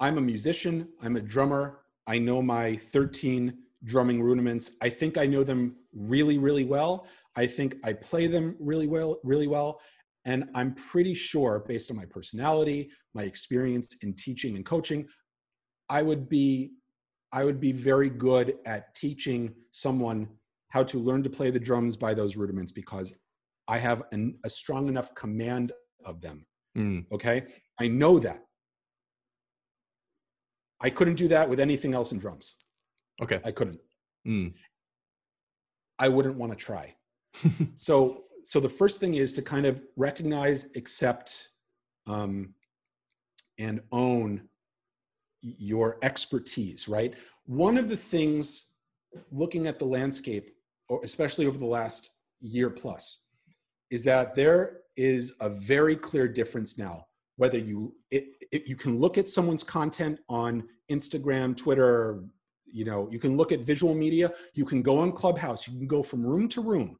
I'm a musician, I'm a drummer, I know my 13 drumming rudiments. I think I know them really, really well. I think I play them really well, really well. And I'm pretty sure, based on my personality, my experience in teaching and coaching, I would be I would be very good at teaching someone how to learn to play the drums by those rudiments because I have an, a strong enough command of them. Mm. Okay. I know that. I couldn't do that with anything else in drums. Okay. I couldn't. Mm. I wouldn't want to try. so, so the first thing is to kind of recognize, accept, um, and own your expertise, right? One of the things looking at the landscape especially over the last year plus, is that there is a very clear difference now. Whether you it, it, you can look at someone's content on Instagram, Twitter, you know, you can look at visual media. You can go on Clubhouse. You can go from room to room,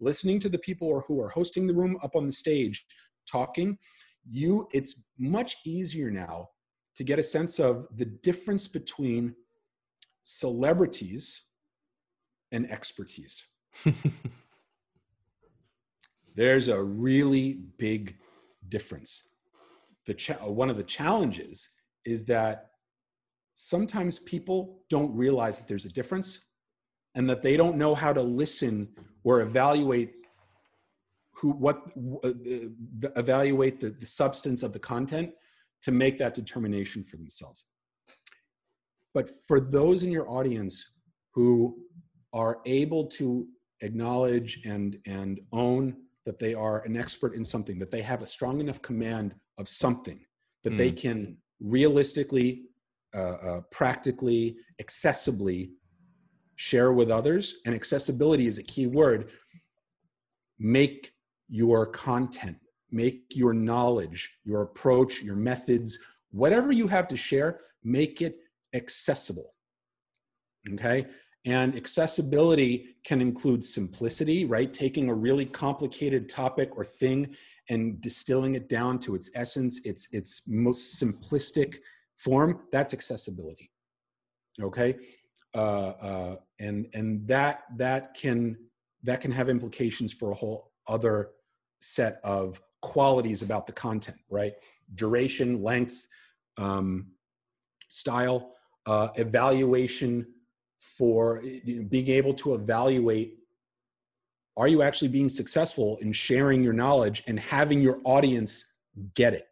listening to the people or who are hosting the room up on the stage, talking. You, it's much easier now to get a sense of the difference between celebrities and expertise. There's a really big difference. The cha- one of the challenges is that sometimes people don't realize that there's a difference and that they don't know how to listen or evaluate who what uh, evaluate the, the substance of the content to make that determination for themselves but for those in your audience who are able to acknowledge and and own that they are an expert in something that they have a strong enough command of something that mm. they can realistically uh, uh, practically accessibly share with others and accessibility is a key word make your content make your knowledge your approach your methods whatever you have to share make it accessible okay and accessibility can include simplicity, right? Taking a really complicated topic or thing and distilling it down to its essence, its, its most simplistic form. That's accessibility. Okay. Uh, uh, and and that that can that can have implications for a whole other set of qualities about the content, right? Duration, length, um, style, uh, evaluation for being able to evaluate are you actually being successful in sharing your knowledge and having your audience get it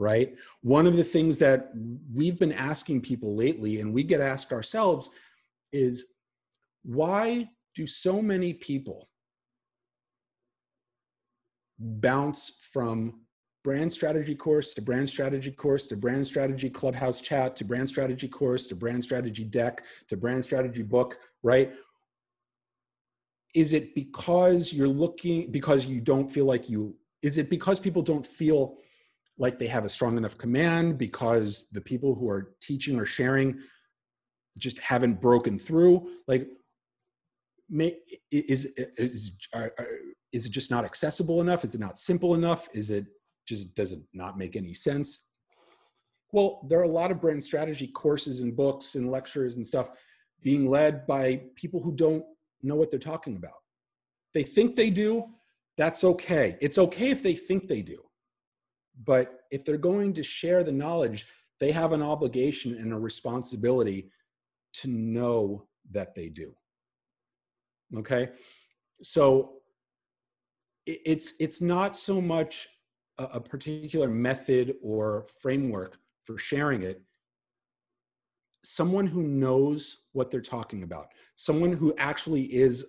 right? One of the things that we've been asking people lately, and we get asked ourselves, is why do so many people bounce from brand strategy course to brand strategy course to brand strategy clubhouse chat to brand strategy course to brand strategy deck to brand strategy book, right? Is it because you're looking, because you don't feel like you, is it because people don't feel like they have a strong enough command because the people who are teaching or sharing just haven't broken through like may, is is are, is it just not accessible enough? Is it not simple enough? Is it just does it not make any sense? Well there are a lot of brand strategy courses and books and lectures and stuff being led by people who don't know what they're talking about. They think they do that's okay. It's okay if they think they do. But if they're going to share the knowledge, they have an obligation and a responsibility to know that they do. Okay? So it's it's not so much a, a particular method or framework for sharing it someone who knows what they're talking about someone who actually is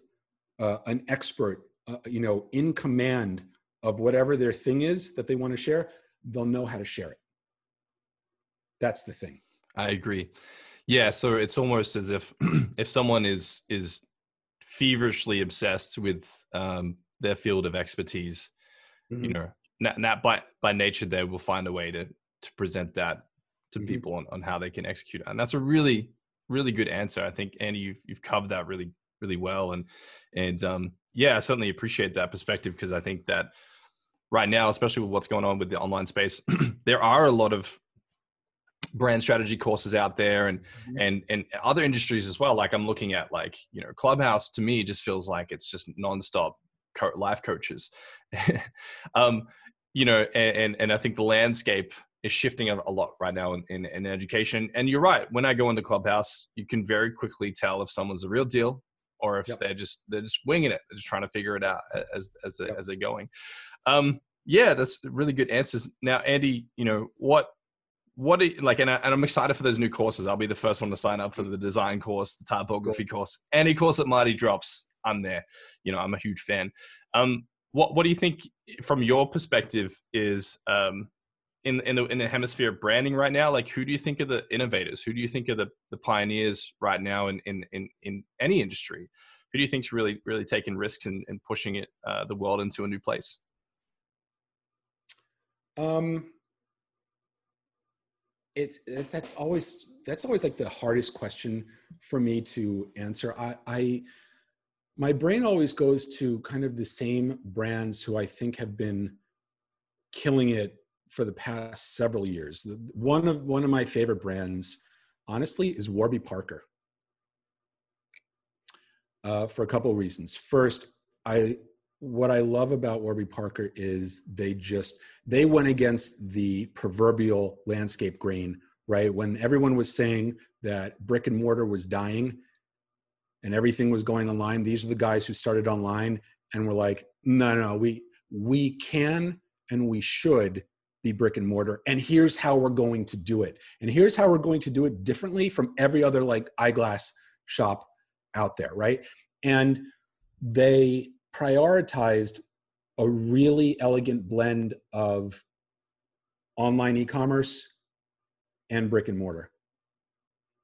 uh, an expert uh, you know in command of whatever their thing is that they want to share, they'll know how to share it. That's the thing. I agree. Yeah, so it's almost as if if someone is is feverishly obsessed with um, their field of expertise, mm-hmm. you know, not, not by by nature they will find a way to to present that to mm-hmm. people on, on how they can execute. And that's a really really good answer. I think Andy, you've you've covered that really really well, and and um, yeah, I certainly appreciate that perspective because I think that right now, especially with what's going on with the online space, there are a lot of brand strategy courses out there and mm-hmm. and and other industries as well like i'm looking at like you know clubhouse to me just feels like it's just nonstop co- life coaches um you know and and i think the landscape is shifting a lot right now in, in, in education and you're right when i go into clubhouse you can very quickly tell if someone's a real deal or if yep. they're just they're just winging it they're just trying to figure it out as as, they, yep. as they're going um, yeah, that's really good answers. Now, Andy, you know what? What are, like, and, I, and I'm excited for those new courses. I'll be the first one to sign up for the design course, the typography course, any course that Marty drops. I'm there. You know, I'm a huge fan. Um, what what do you think from your perspective is um, in in the, in the hemisphere of branding right now? Like, who do you think are the innovators? Who do you think are the the pioneers right now in in in, in any industry? Who do you think's really really taking risks and, and pushing it uh, the world into a new place? Um, it's that's always that's always like the hardest question for me to answer. I, I my brain always goes to kind of the same brands who I think have been killing it for the past several years. One of one of my favorite brands, honestly, is Warby Parker. Uh, for a couple of reasons. First, I what I love about Warby Parker is they just they went against the proverbial landscape grain, right? When everyone was saying that brick and mortar was dying and everything was going online, these are the guys who started online and were like, no, no, we we can and we should be brick and mortar. And here's how we're going to do it. And here's how we're going to do it differently from every other like eyeglass shop out there right? And they prioritized a really elegant blend of online e-commerce and brick and mortar.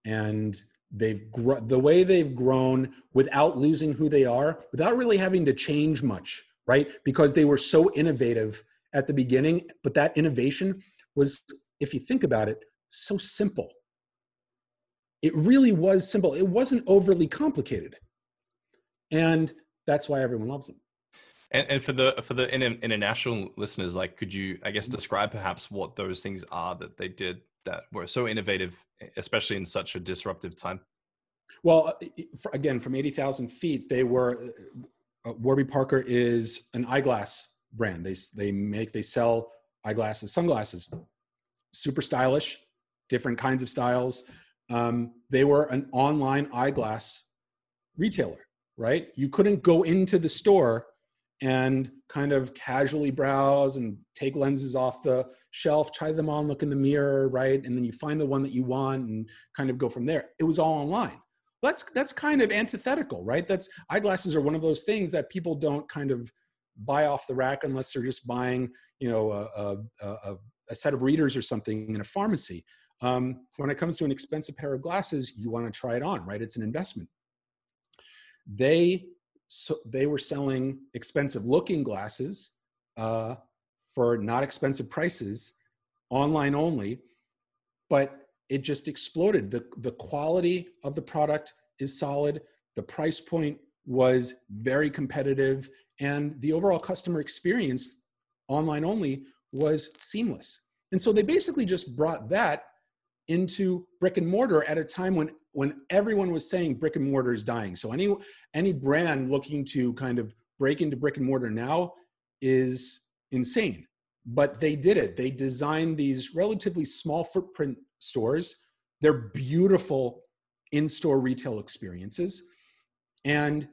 And they've gr- the way they've grown without losing who they are without really having to change much right? Because they were so innovative at the beginning but that innovation was if you think about it so simple. It really was simple. It wasn't overly complicated. And that's why everyone loves them. And, and for the for the international listeners, like, could you, I guess, describe perhaps what those things are that they did that were so innovative, especially in such a disruptive time? Well, uh, again, from eighty thousand feet, they were. Uh, Warby Parker is an eyeglass brand. They they make they sell eyeglasses, sunglasses, super stylish, different kinds of styles. Um, they were an online eyeglass retailer right? You couldn't go into the store and kind of casually browse and take lenses off the shelf, try them on, look in the mirror, right? And then you find the one that you want and kind of go from there. It was all online. That's that's kind of antithetical, right? That's eyeglasses are one of those things that people don't kind of buy off the rack unless they're just buying, you know, a, a, a, set of readers or something in a pharmacy. Um, when it comes to an expensive pair of glasses, you want to try it on, right? It's an investment. They so they were selling expensive looking glasses uh, for not expensive prices, online only, but it just exploded. The the quality of the product is solid. The price point was very competitive, and the overall customer experience, online only, was seamless. And so they basically just brought that into brick and mortar at a time when when everyone was saying brick and mortar is dying. So any any brand looking to kind of break into brick and mortar now is insane. But they did it. They designed these relatively small footprint stores. They're beautiful in-store retail experiences and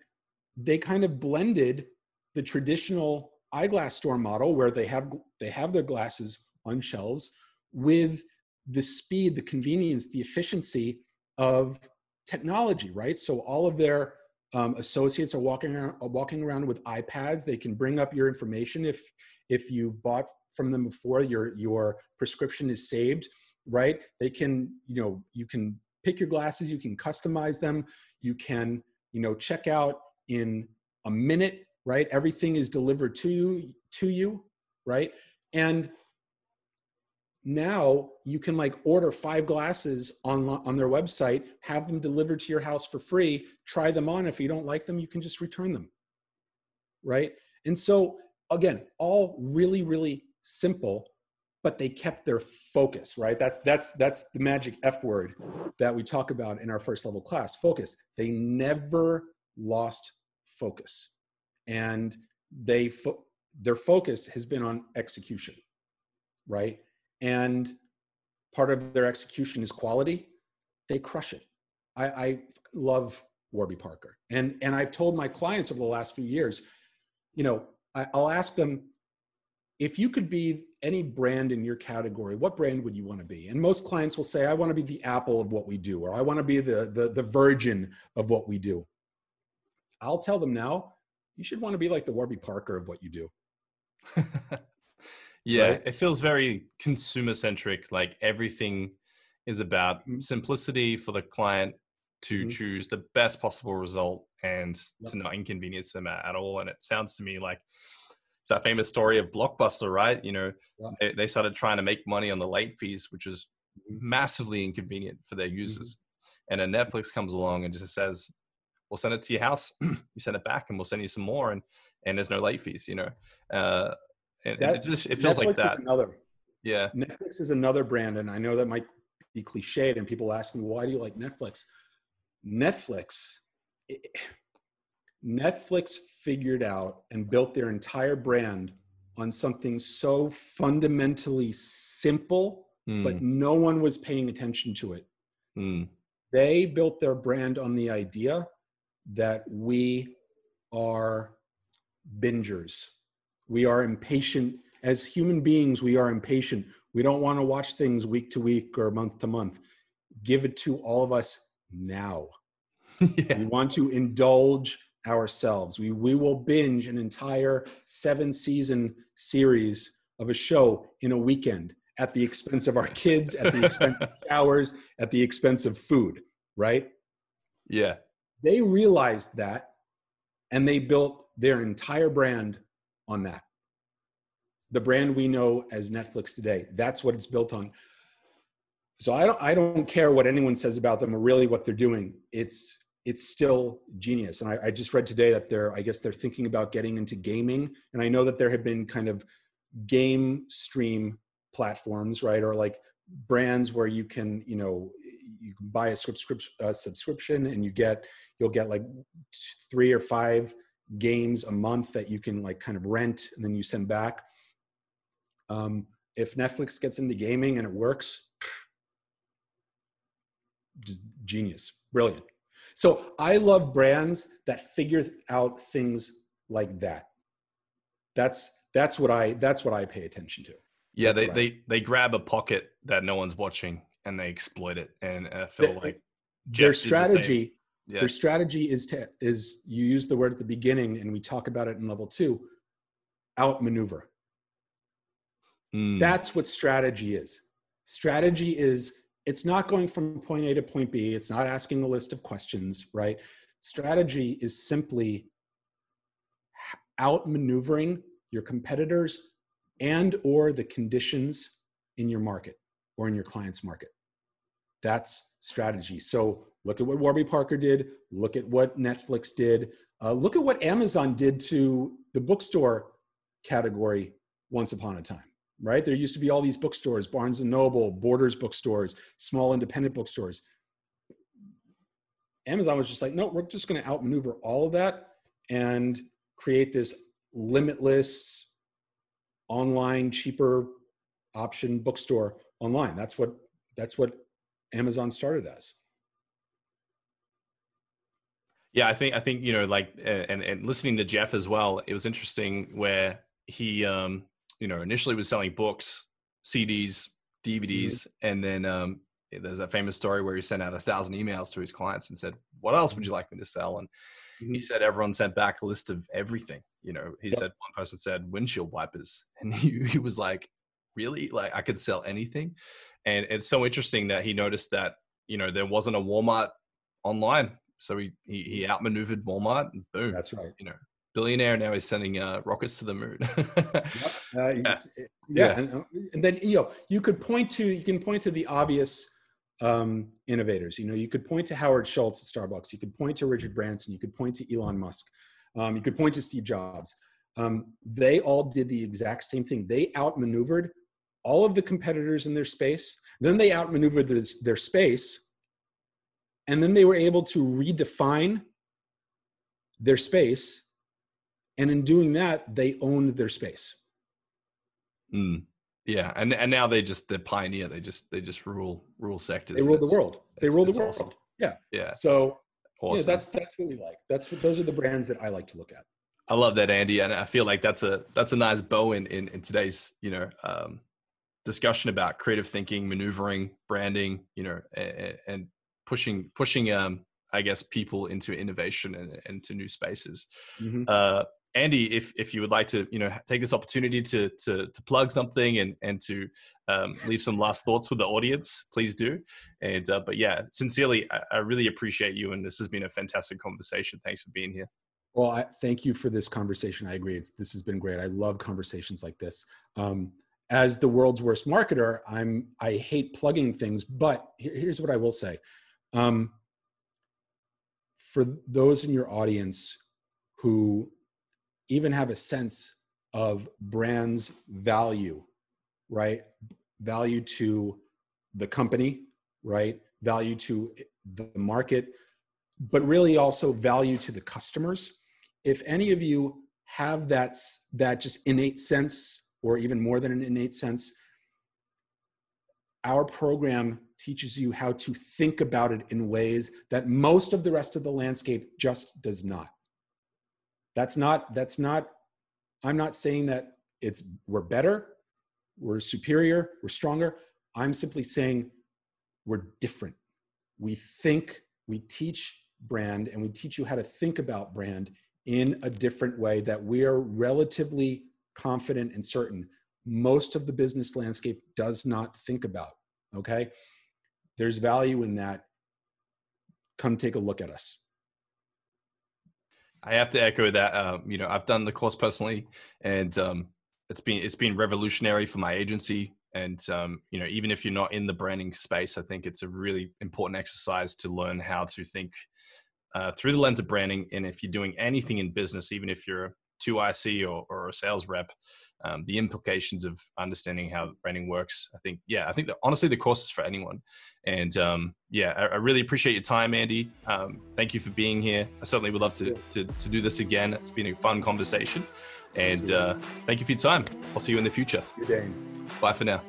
they kind of blended the traditional eyeglass store model where they have they have their glasses on shelves with the speed, the convenience, the efficiency of technology, right? So all of their um, associates are walking around, are walking around with iPads. They can bring up your information if if you bought from them before. Your your prescription is saved, right? They can you know you can pick your glasses. You can customize them. You can you know check out in a minute, right? Everything is delivered to you to you, right? And now you can like order five glasses on on their website have them delivered to your house for free try them on. If you don't like them you can just return them right? And so again all really really simple but they kept their focus right? That's that's that's the magic f word that we talk about in our first level class focus. They never lost focus and they fo- their focus has been on execution right and part of their execution is quality, they crush it. I, I love Warby Parker. And, and I've told my clients over the last few years, you know, I, I'll ask them, if you could be any brand in your category, what brand would you want to be? And most clients will say, I want to be the Apple of what we do, or I want to be the, the, the Virgin of what we do. I'll tell them now, you should want to be like the Warby Parker of what you do. Yeah, right? it feels very consumer centric. Like everything is about mm-hmm. simplicity for the client to mm-hmm. choose the best possible result and yep. to not inconvenience them at, all. And it sounds to me like it's that famous story of Blockbuster, right? You know, yep. they, they, started trying to make money on the late fees, which is mm-hmm. massively inconvenient for their mm-hmm. users. Mm-hmm. And then Netflix comes along and just says, "We'll send it to your house. you send it back, and we'll send you some more." And and there's no late fees. You know, uh, and that, it just it feels Netflix like that. another. Yeah. Netflix is another brand, and I know that might be cliched, and people ask me, why do you like Netflix? Netflix, it, Netflix figured out and built their entire brand on something so fundamentally simple, mm. but no one was paying attention to it. Mm. They built their brand on the idea that we are bingers. We are impatient. As human beings, we are impatient. We don't want to watch things week to week or month to month. Give it to all of us now. yeah. We want to indulge ourselves. We, we will binge an entire seven season series of a show in a weekend at the expense of our kids, at the expense of hours, at the expense of food, right? Yeah. They realized that and they built their entire brand on that. The brand we know as Netflix today, that's what it's built on. So I don't I don't care what anyone says about them or really what they're doing. It's it's still genius. And I, I just read today that they're I guess they're thinking about getting into gaming. And I know that there have been kind of game stream platforms, right? Or like brands where you can, you know, you can buy a uh, subscription and you get you'll get like three or five games a month that you can like kind of rent and then you send back. Um, if Netflix gets into gaming and it works, just genius, brilliant. So I love brands that figure out things like that. That's that's what I that's what I pay attention to. Yeah, That's they, they they grab a pocket that no one's watching and they exploit it. And I feel They- like Their Jeff did the strategy Yeah. their strategy is to is you use the word at the beginning and we talk about it in level 2 outmaneuver. Mm. That's what strategy is. Strategy is it's not going from point A to point B, it's not asking a list of questions, right? Strategy is simply outmaneuvering your competitors and or the conditions in your market or in your client's market. That's strategy. So look at what Warby Parker did, look at what Netflix did, uh, look at what Amazon did to the bookstore category once upon a time right? There used to be all these bookstores barnes and noble borders bookstores small independent bookstores. Amazon was just like no we're just going to outmaneuver all of that and create this limitless online cheaper option bookstore online. That's what that's what amazon started as Yeah, I think I think you know, like, and and listening to Jeff as well, it was interesting where he, um, you know, initially was selling books, CDs, DVDs, and then um, there's a famous story where he sent out a thousand emails to his clients and said, "What else would you like me to sell?" And he Mhm. said everyone sent back a list of everything. You know, he Yep. said one person said windshield wipers, and he, he was like, "Really? Like I could sell anything?" And it's so interesting that he noticed that you know there wasn't a Walmart online, so he he, he outmaneuvered Walmart, and boom, that's right you know, billionaire now he's sending uh, rockets to the moon. Uh, it's- it- yeah, And, uh, and then you know you could point to you can point to the obvious um, innovators. You know, you could point to Howard Schultz at Starbucks. You could point to Richard Branson. You could point to Elon Musk. Um, you could point to Steve Jobs. Um, they all did the exact same thing. They outmaneuvered all of the competitors in their space. Then they outmaneuvered their, their space, and then they were able to redefine their space. And in doing that, they owned their space. Mm. Yeah, and and now they just the pioneer. They just they just rule rule sectors. They rule the world. They rule the world. awesome. Yeah. Yeah, So awesome. yeah, that's that's what we like. That's what those are the brands that I like to look at. I love that, Andy, and I feel like that's a that's a nice bow in in, in today's you know um, discussion about creative thinking, maneuvering, branding, you know, and, and pushing pushing um, I guess people into innovation and into new spaces. Mhm. Uh, Andy, if if you would like to, you know, take this opportunity to to to plug something and and to um, leave some last thoughts with the audience, please do. And uh, but yeah, sincerely, I, I really appreciate you, and this has been a fantastic conversation. Thanks for being here. Well, I, thank you for this conversation. I agree. It's, this has been great. I love conversations like this. Um, as the world's worst marketer, I'm I hate plugging things, but here, here's what I will say. Um, for those in your audience who even have a sense of brands value, right? Value to the company, right? Value to the market, but really also value to the customers. If any of you have that that just innate sense, or even more than an innate sense, our program teaches you how to think about it in ways that most of the rest of the landscape just does not. That's not, that's not, I'm not saying that it's we're better, we're superior, we're stronger. I'm simply saying we're different. We think, we teach brand, and we teach you how to think about brand in a different way that we are relatively confident and certain most of the business landscape does not think about. Okay. There's value in that. Come take a look at us. I have to echo that. Um, you know, I've done the course personally, and um, it's been it's been revolutionary for my agency. And um, you know, even if you're not in the branding space, I think it's a really important exercise to learn how to think uh, through the lens of branding. And if you're doing anything in business, even if you're a 2IC or, or a sales rep, um, the implications of understanding how branding works. I think, yeah, I think that honestly, the course is for anyone. And um, yeah, I, I, really appreciate your time, Andy. Um, thank you for being here. I certainly would love to, to, to do this again. It's been a fun conversation. And uh, thank you for your time. I'll see you in the future. Good day. Bye for now.